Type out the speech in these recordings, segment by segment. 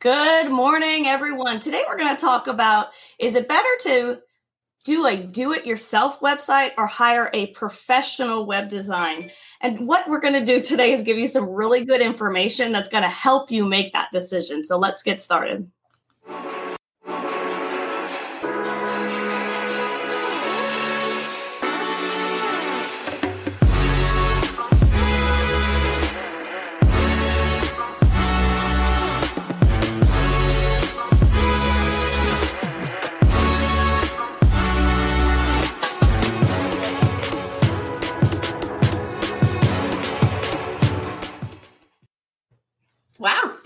Good morning, everyone. Today we're going to talk about is it better to do a do it yourself website or hire a professional web design? And what we're going to do today is give you some really good information that's going to help you make that decision. So let's get started.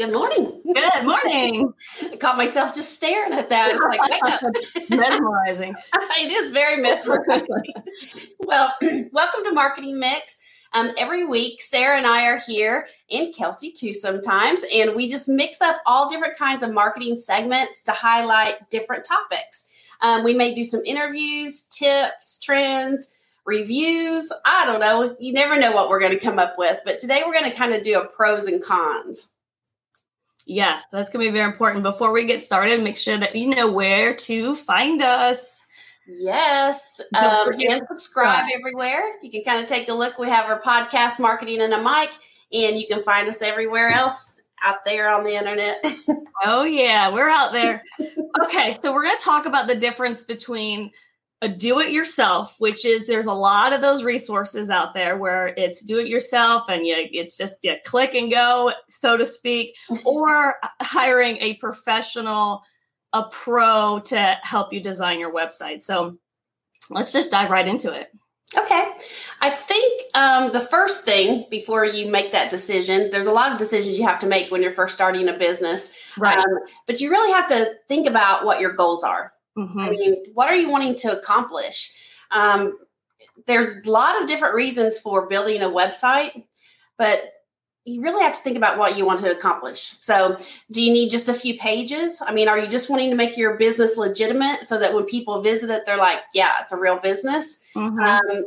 Good morning. Good morning. I caught myself just staring at that. It's like mesmerizing. it is very mesmerizing. well, welcome to Marketing Mix. Um, every week, Sarah and I are here, and Kelsey too sometimes, and we just mix up all different kinds of marketing segments to highlight different topics. Um, we may do some interviews, tips, trends, reviews. I don't know. You never know what we're going to come up with, but today we're going to kind of do a pros and cons. Yes, that's going to be very important. Before we get started, make sure that you know where to find us. Yes, um, and subscribe everywhere. You can kind of take a look. We have our podcast, Marketing and a Mic, and you can find us everywhere else out there on the internet. oh, yeah, we're out there. okay, so we're going to talk about the difference between a do it yourself, which is there's a lot of those resources out there where it's do it yourself and you it's just you click and go, so to speak, or hiring a professional, a pro to help you design your website. So let's just dive right into it. Okay. I think um, the first thing before you make that decision, there's a lot of decisions you have to make when you're first starting a business. Right. Um, but you really have to think about what your goals are. Mm-hmm. I mean, what are you wanting to accomplish? Um, there's a lot of different reasons for building a website, but you really have to think about what you want to accomplish. So, do you need just a few pages? I mean, are you just wanting to make your business legitimate so that when people visit it, they're like, yeah, it's a real business? Mm-hmm. Um,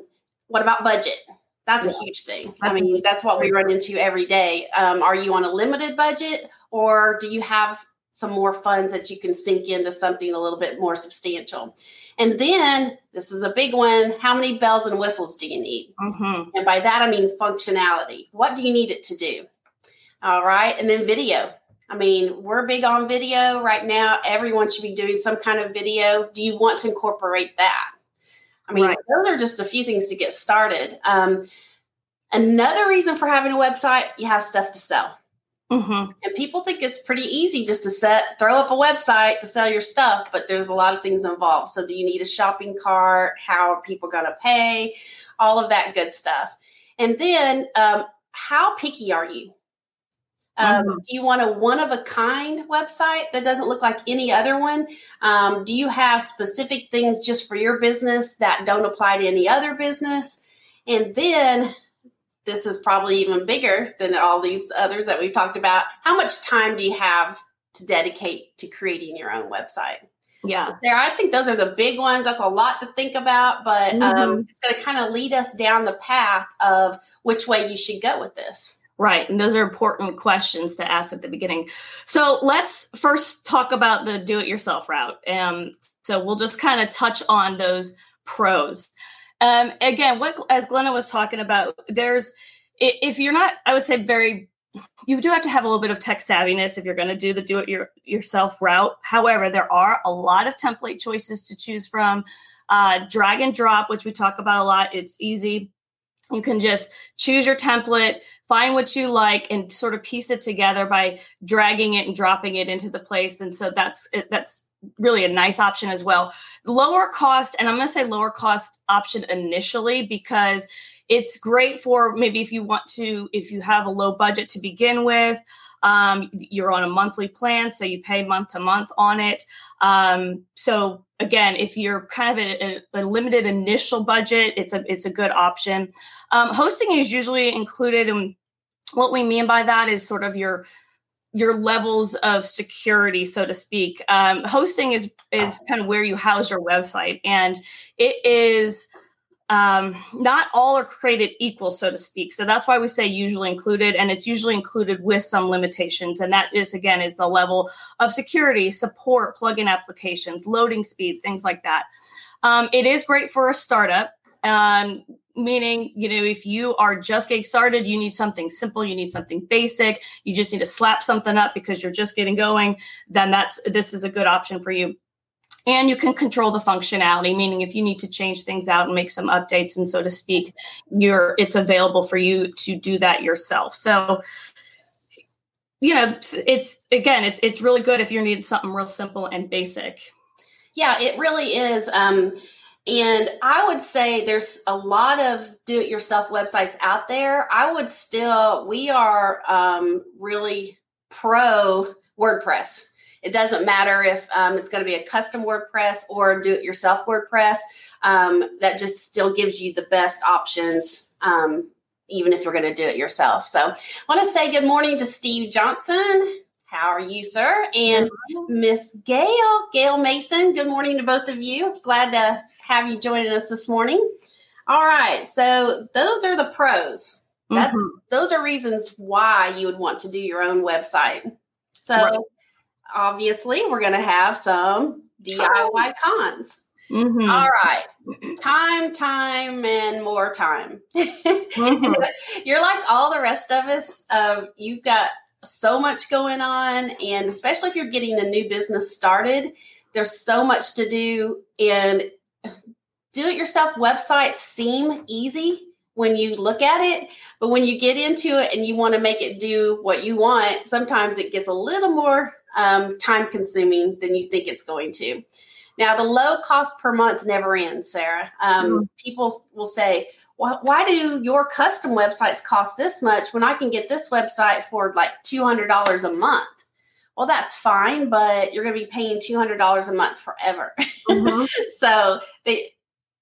what about budget? That's yeah. a huge thing. That's I mean, that's what we run into every day. Um, are you on a limited budget or do you have some more funds that you can sink into something a little bit more substantial. And then this is a big one. How many bells and whistles do you need? Mm-hmm. And by that, I mean functionality. What do you need it to do? All right. And then video. I mean, we're big on video right now. Everyone should be doing some kind of video. Do you want to incorporate that? I mean, right. those are just a few things to get started. Um, another reason for having a website, you have stuff to sell. Mm-hmm. And people think it's pretty easy just to set, throw up a website to sell your stuff, but there's a lot of things involved. So, do you need a shopping cart? How are people going to pay? All of that good stuff. And then, um, how picky are you? Um, mm-hmm. Do you want a one of a kind website that doesn't look like any other one? Um, do you have specific things just for your business that don't apply to any other business? And then this is probably even bigger than all these others that we've talked about. How much time do you have to dedicate to creating your own website? Yeah. So there, I think those are the big ones. That's a lot to think about, but um, mm-hmm. it's going to kind of lead us down the path of which way you should go with this. Right. And those are important questions to ask at the beginning. So let's first talk about the do it yourself route. Um, so we'll just kind of touch on those pros. Um, again, what as Glenna was talking about, there's if you're not, I would say very you do have to have a little bit of tech savviness if you're going to do the do it your, yourself route. However, there are a lot of template choices to choose from. Uh, drag and drop, which we talk about a lot, it's easy. You can just choose your template, find what you like, and sort of piece it together by dragging it and dropping it into the place. And so that's that's really a nice option as well. Lower cost, and I'm going to say lower cost option initially because it's great for maybe if you want to, if you have a low budget to begin with. Um, you're on a monthly plan, so you pay month to month on it. Um, so again, if you're kind of a, a, limited initial budget, it's a it's a good option. Um, hosting is usually included, and what we mean by that is sort of your your levels of security, so to speak. Um, hosting is is kind of where you house your website, and it is um, not all are created equal, so to speak. So that's why we say usually included, and it's usually included with some limitations. And that is, again, is the level of security, support, plugin applications, loading speed, things like that. Um, it is great for a startup. Um, meaning you know if you are just getting started you need something simple you need something basic you just need to slap something up because you're just getting going then that's this is a good option for you. And you can control the functionality meaning if you need to change things out and make some updates and so to speak you're it's available for you to do that yourself. So you know it's again it's it's really good if you need something real simple and basic. Yeah it really is um and I would say there's a lot of do it yourself websites out there. I would still, we are um, really pro WordPress. It doesn't matter if um, it's going to be a custom WordPress or do it yourself WordPress. Um, that just still gives you the best options, um, even if you're going to do it yourself. So I want to say good morning to Steve Johnson. How are you, sir? And Miss Gail, Gail Mason. Good morning to both of you. Glad to have you joining us this morning. All right, so those are the pros. That's mm-hmm. those are reasons why you would want to do your own website. So right. obviously, we're going to have some DIY cons. Mm-hmm. All right. Time, time, and more time. Mm-hmm. You're like all the rest of us. Uh, you've got so much going on. And especially if you're getting a new business started, there's so much to do. And do it yourself websites seem easy when you look at it, but when you get into it and you want to make it do what you want, sometimes it gets a little more um, time consuming than you think it's going to. Now, the low cost per month never ends, Sarah. Um, mm-hmm. People will say, why, why do your custom websites cost this much when I can get this website for like $200 a month? Well, that's fine, but you're going to be paying $200 a month forever. Mm-hmm. so they,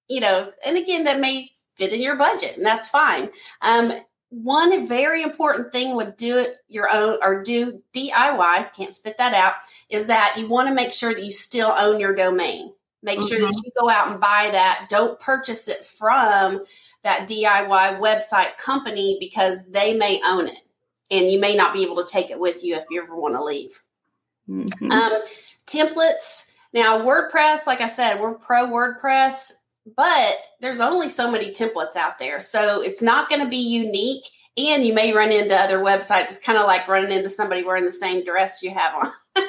you know, and again, that may fit in your budget and that's fine. Um, one very important thing with do it your own or do DIY, can't spit that out, is that you want to make sure that you still own your domain. Make mm-hmm. sure that mm-hmm. you go out and buy that. Don't purchase it from that DIY website company because they may own it and you may not be able to take it with you if you ever want to leave. Mm-hmm. Um, templates. Now, WordPress, like I said, we're pro WordPress, but there's only so many templates out there. So it's not going to be unique. And you may run into other websites. It's kind of like running into somebody wearing the same dress you have on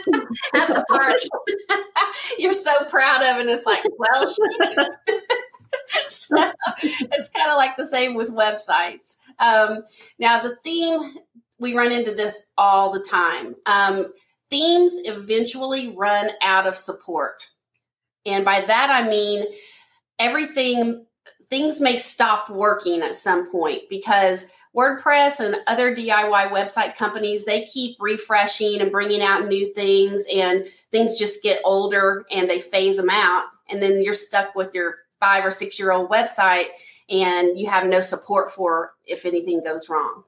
at the party. You're so proud of, and it's like, well, so it's kind of like the same with websites. Um, now, the theme, we run into this all the time. Um, themes eventually run out of support. And by that, I mean everything, things may stop working at some point because WordPress and other DIY website companies, they keep refreshing and bringing out new things, and things just get older and they phase them out. And then you're stuck with your five or six year old website and you have no support for if anything goes wrong.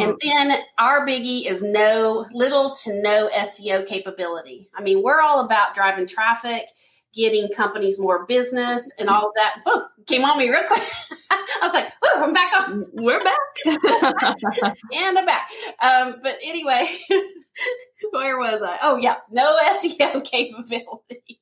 And then our biggie is no little to no SEO capability. I mean, we're all about driving traffic, getting companies more business, and all of that. Oh, came on me real quick. I was like, "Oh, I'm back on. We're back, and I'm back." Um, but anyway. where was I? Oh, yeah, no SEO capability.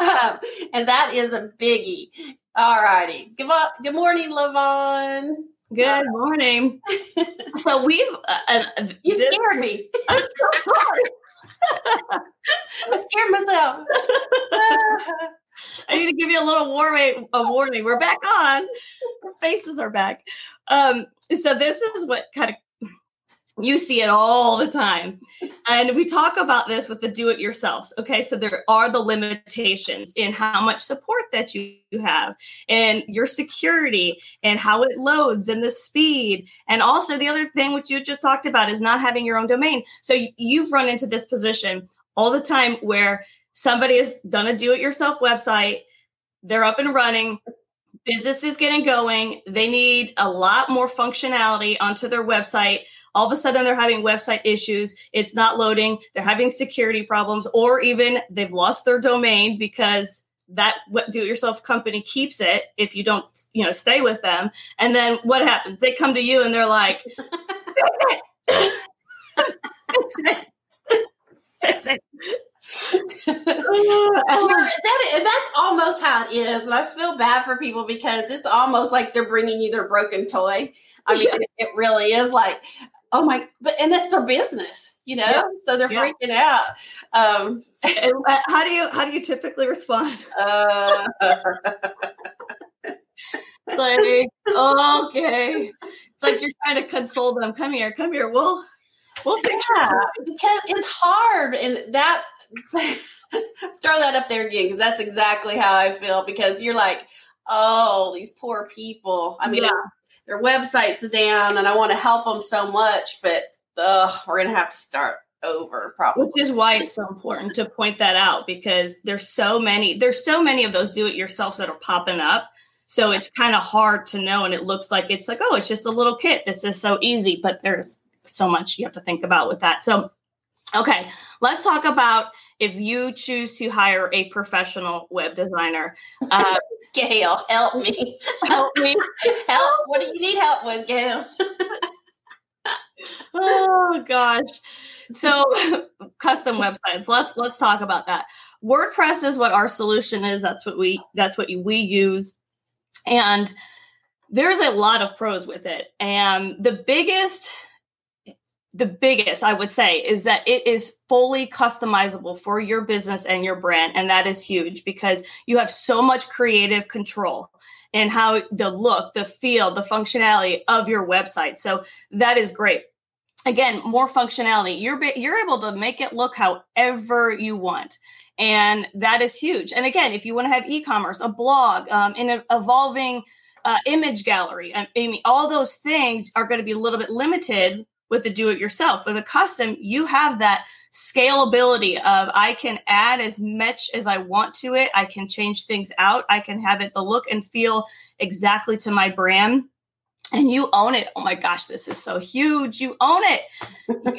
Um, and that is a biggie. All righty. Good, good morning, Lavon. Good morning. so we've uh, uh, you scared me. I'm so sorry. I scared myself. I need to give you a little warning. A warning. We're back on. Our faces are back. Um, so this is what kind of you see it all the time. And we talk about this with the do it yourselves. Okay. So there are the limitations in how much support that you have and your security and how it loads and the speed. And also the other thing, which you just talked about, is not having your own domain. So you've run into this position all the time where somebody has done a do it yourself website, they're up and running. Business is getting going. They need a lot more functionality onto their website all of a sudden they're having website issues it's not loading they're having security problems or even they've lost their domain because that what do-it-yourself company keeps it if you don't, you know, stay with them. And then what happens? They come to you and they're like, that, that's almost how it is. And I feel bad for people because it's almost like they're bringing you their broken toy. I mean, yeah. it, really is like, oh my, but, and that's their business, you know? Yeah. So they're yeah. freaking out. Um, how do you, how do you typically respond? Uh, it's like, okay. It's like you're trying to console them. Come here, come here. We'll, we'll yeah, because it's hard. And that, throw that up there again because that's exactly how I feel because you're like, oh, these poor people. I mean, yeah. their website's down and I want to help them so much, but ugh, we're going to have to start over probably. Which is why it's so important to point that out because there's so many, there's so many of those do it yourself that are popping up. So it's kind of hard to know. And it looks like it's like, oh, it's just a little kit. This is so easy, but there's so much you have to think about with that. So Okay, let's talk about if you choose to hire a professional web designer. Uh, Gail, help me. Help me. help. What do you need help with, Gail? oh gosh. So custom websites. Let's let's talk about that. WordPress is what our solution is. That's what we that's what we use. And there's a lot of pros with it. And the biggest the biggest I would say is that it is fully customizable for your business and your brand. And that is huge because you have so much creative control in how the look, the feel, the functionality of your website. So that is great. Again, more functionality. You're you're able to make it look however you want, and that is huge. And again, if you want to have e-commerce, a blog, um, an evolving uh, image gallery, I mean, all those things are going to be a little bit limited with the do it yourself. With a custom, you have that scalability of I can add as much as I want to it. I can change things out. I can have it the look and feel exactly to my brand. And you own it. Oh my gosh, this is so huge. You own it.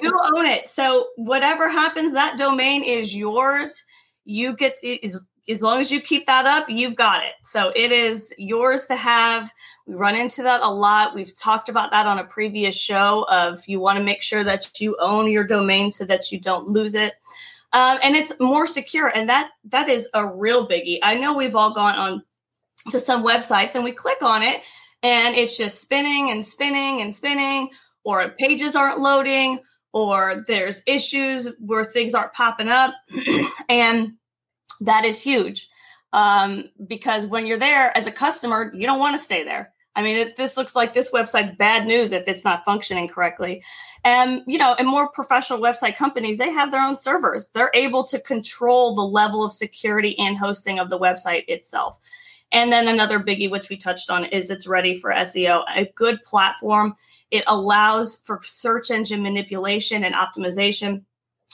you own it. So whatever happens, that domain is yours. You get is as long as you keep that up, you've got it. So it is yours to have. We run into that a lot. We've talked about that on a previous show of you want to make sure that you own your domain so that you don't lose it. Um, and it's more secure. And that that is a real biggie. I know we've all gone on to some websites and we click on it and it's just spinning and spinning and spinning, or pages aren't loading, or there's issues where things aren't popping up. and that is huge um, because when you're there as a customer, you don't want to stay there. I mean, it, this looks like this website's bad news if it's not functioning correctly. And, you know, and more professional website companies, they have their own servers. They're able to control the level of security and hosting of the website itself. And then another biggie, which we touched on, is it's ready for SEO. A good platform. It allows for search engine manipulation and optimization,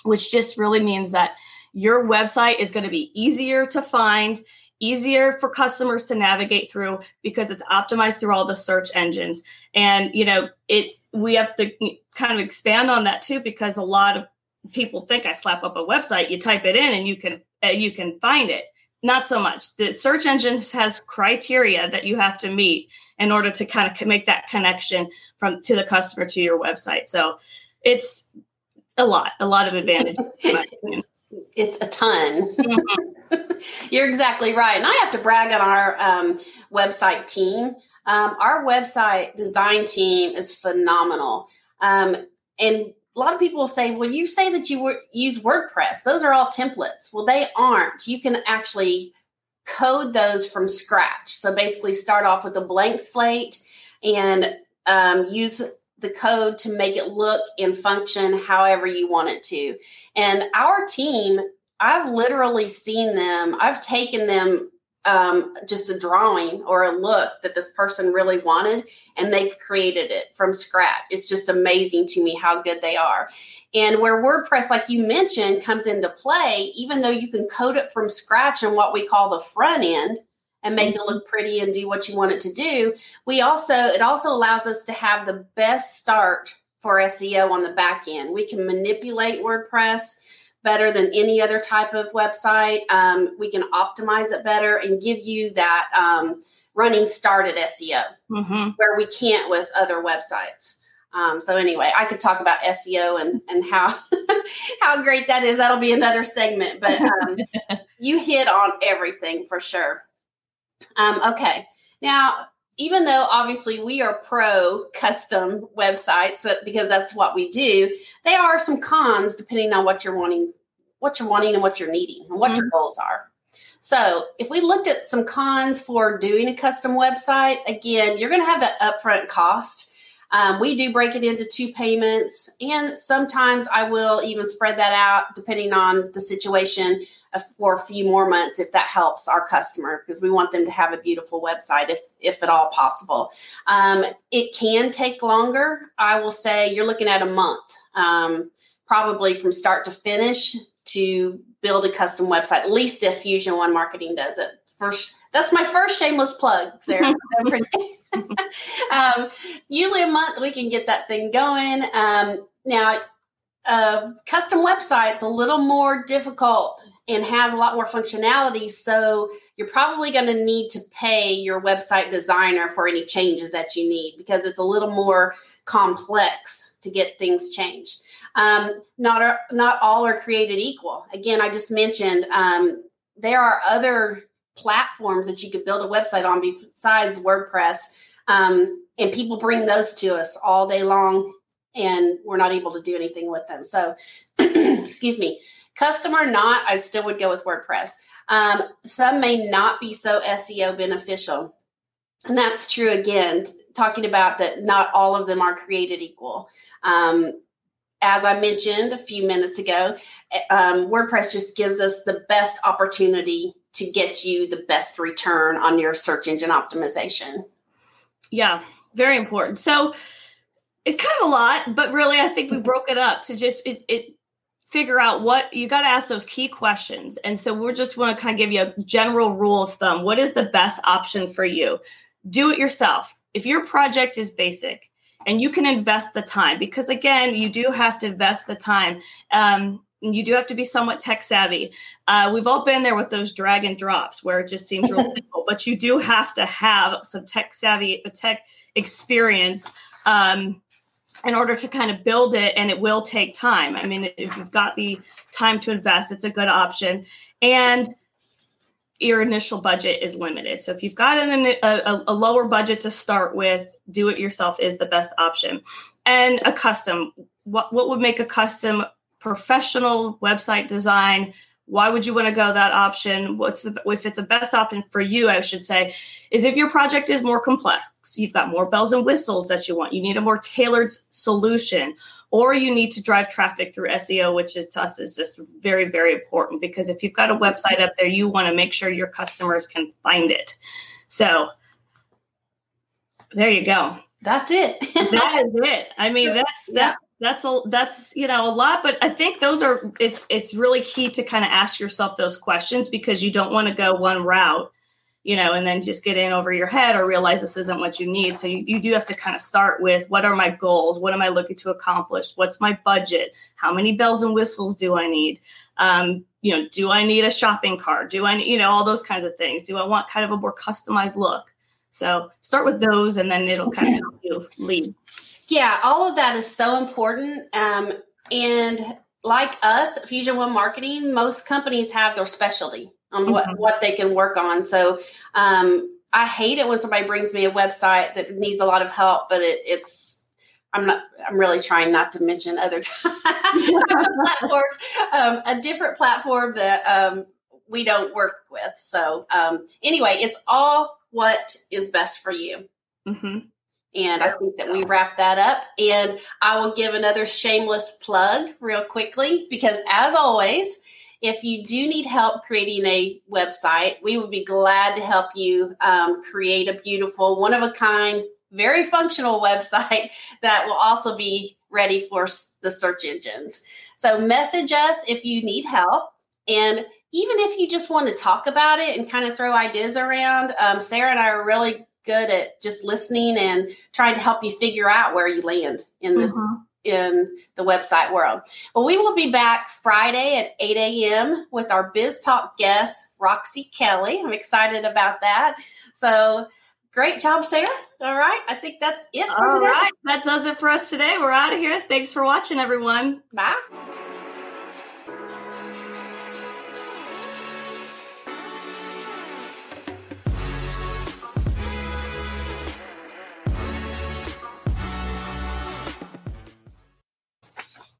which just really means that your website is going to be easier to find easier for customers to navigate through because it's optimized through all the search engines. And you know it we have to kind of expand on that too because a lot of people think i slap up a website you type it in and you can uh, you can find it. Not so much. The search engine has criteria that you have to meet in order to kind of make that connection from to the customer to your website. So it's a lot a lot of advantages it's a ton. Mm-hmm. You're exactly right. And I have to brag on our um, website team. Um, our website design team is phenomenal. Um, and a lot of people will say, well, you say that you use WordPress. Those are all templates. Well, they aren't. You can actually code those from scratch. So basically, start off with a blank slate and um, use the code to make it look and function however you want it to. And our team, I've literally seen them, I've taken them um, just a drawing or a look that this person really wanted, and they've created it from scratch. It's just amazing to me how good they are. And where WordPress, like you mentioned, comes into play, even though you can code it from scratch in what we call the front end, and make it look pretty and do what you want it to do. We also it also allows us to have the best start for SEO on the back end. We can manipulate WordPress better than any other type of website. Um, we can optimize it better and give you that um, running start at SEO mm-hmm. where we can't with other websites. Um, so anyway, I could talk about SEO and and how how great that is. That'll be another segment, but um, you hit on everything for sure. Um, okay, now even though obviously we are pro custom websites uh, because that's what we do, there are some cons depending on what you're wanting, what you're wanting and what you're needing and what mm-hmm. your goals are. So, if we looked at some cons for doing a custom website, again, you're going to have that upfront cost. Um, we do break it into two payments, and sometimes I will even spread that out depending on the situation for a few more months if that helps our customer because we want them to have a beautiful website if if at all possible. Um, it can take longer. I will say you're looking at a month um, probably from start to finish to build a custom website. At least if fusion one marketing does it. First that's my first shameless plug sarah um, usually a month we can get that thing going um, now uh, custom website's a little more difficult and has a lot more functionality. So you're probably going to need to pay your website designer for any changes that you need because it's a little more complex to get things changed. Um, not are, not all are created equal. Again, I just mentioned um, there are other platforms that you could build a website on besides WordPress, um, and people bring those to us all day long and we're not able to do anything with them. So, excuse me, custom or not, I still would go with WordPress. Um, some may not be so SEO beneficial. And that's true again, talking about that not all of them are created equal. Um, as I mentioned a few minutes ago, eh, um, WordPress just gives us the best opportunity to get you the best return on your search engine optimization. Yeah, very important. So, it's kind of a lot, but really, I think we mm-hmm. broke it up to just it, it figure out what you got to ask those key questions. And so we just want to kind of give you a general rule of thumb. What is the best option for you? Do it yourself. If your project is basic and you can invest the time, because again, you do have to invest the time. Um, you do have to be somewhat tech savvy. Uh, we've all been there with those drag and drops where it just seems real simple, but you do have to have some tech savvy, a tech experience um, in order to kind of build it and it will take time. I mean if you've got the time to invest it's a good option. And your initial budget is limited. So if you've got an, a, a lower budget to start with do it yourself is the best option. And a custom what, what would make a custom professional website design. Why would you want to go that option? What's the if it's a best option for you i should say is if your project is more complex you've got more bells and whistles that you want you need a more tailored solution or you need to drive traffic through seo which is to us is just very very important because if you've got a website up there you want to make sure your customers can find it. So there you go. That's it. That is it. I mean that's that's that's a that's you know a lot but i think those are it's it's really key to kind of ask yourself those questions because you don't want to go one route you know and then just get in over your head or realize this isn't what you need. So you, you do have to kind of start with what are my goals? What am i looking to accomplish? What's my budget? How many bells and whistles do i need? Um, you know do i need a shopping cart? Do i you know all those kinds of things. Do i want kind of a more customized look? So start with those and then it'll kind of help you lead yeah, all of that is so important. Um, and like us, Fusion One Marketing, most companies have their specialty on what, mm-hmm. what they can work on. So um, I hate it when somebody brings me a website that needs a lot of help, but it, it's I'm not. I'm really trying not to mention other platforms. Um, a different platform that um, we don't work with. So um, anyway, it's all what is best for you. Mm-hmm. And I think that we wrap that up. And I will give another shameless plug real quickly because, as always, if you do need help creating a website, we would be glad to help you um, create a beautiful, one of a kind, very functional website that will also be ready for the search engines. So, message us if you need help. And even if you just want to talk about it and kind of throw ideas around, um, Sarah and I are really good at just listening and trying to help you figure out where you land in this mm-hmm. in the website world. Well, we will be back Friday at 8 a.m. with our Biz Talk guest, Roxy Kelly. I'm excited about that. So, great job, Sarah. All right. I think that's it for All today. Right. That does it for us today. We're out of here. Thanks for watching, everyone. Bye.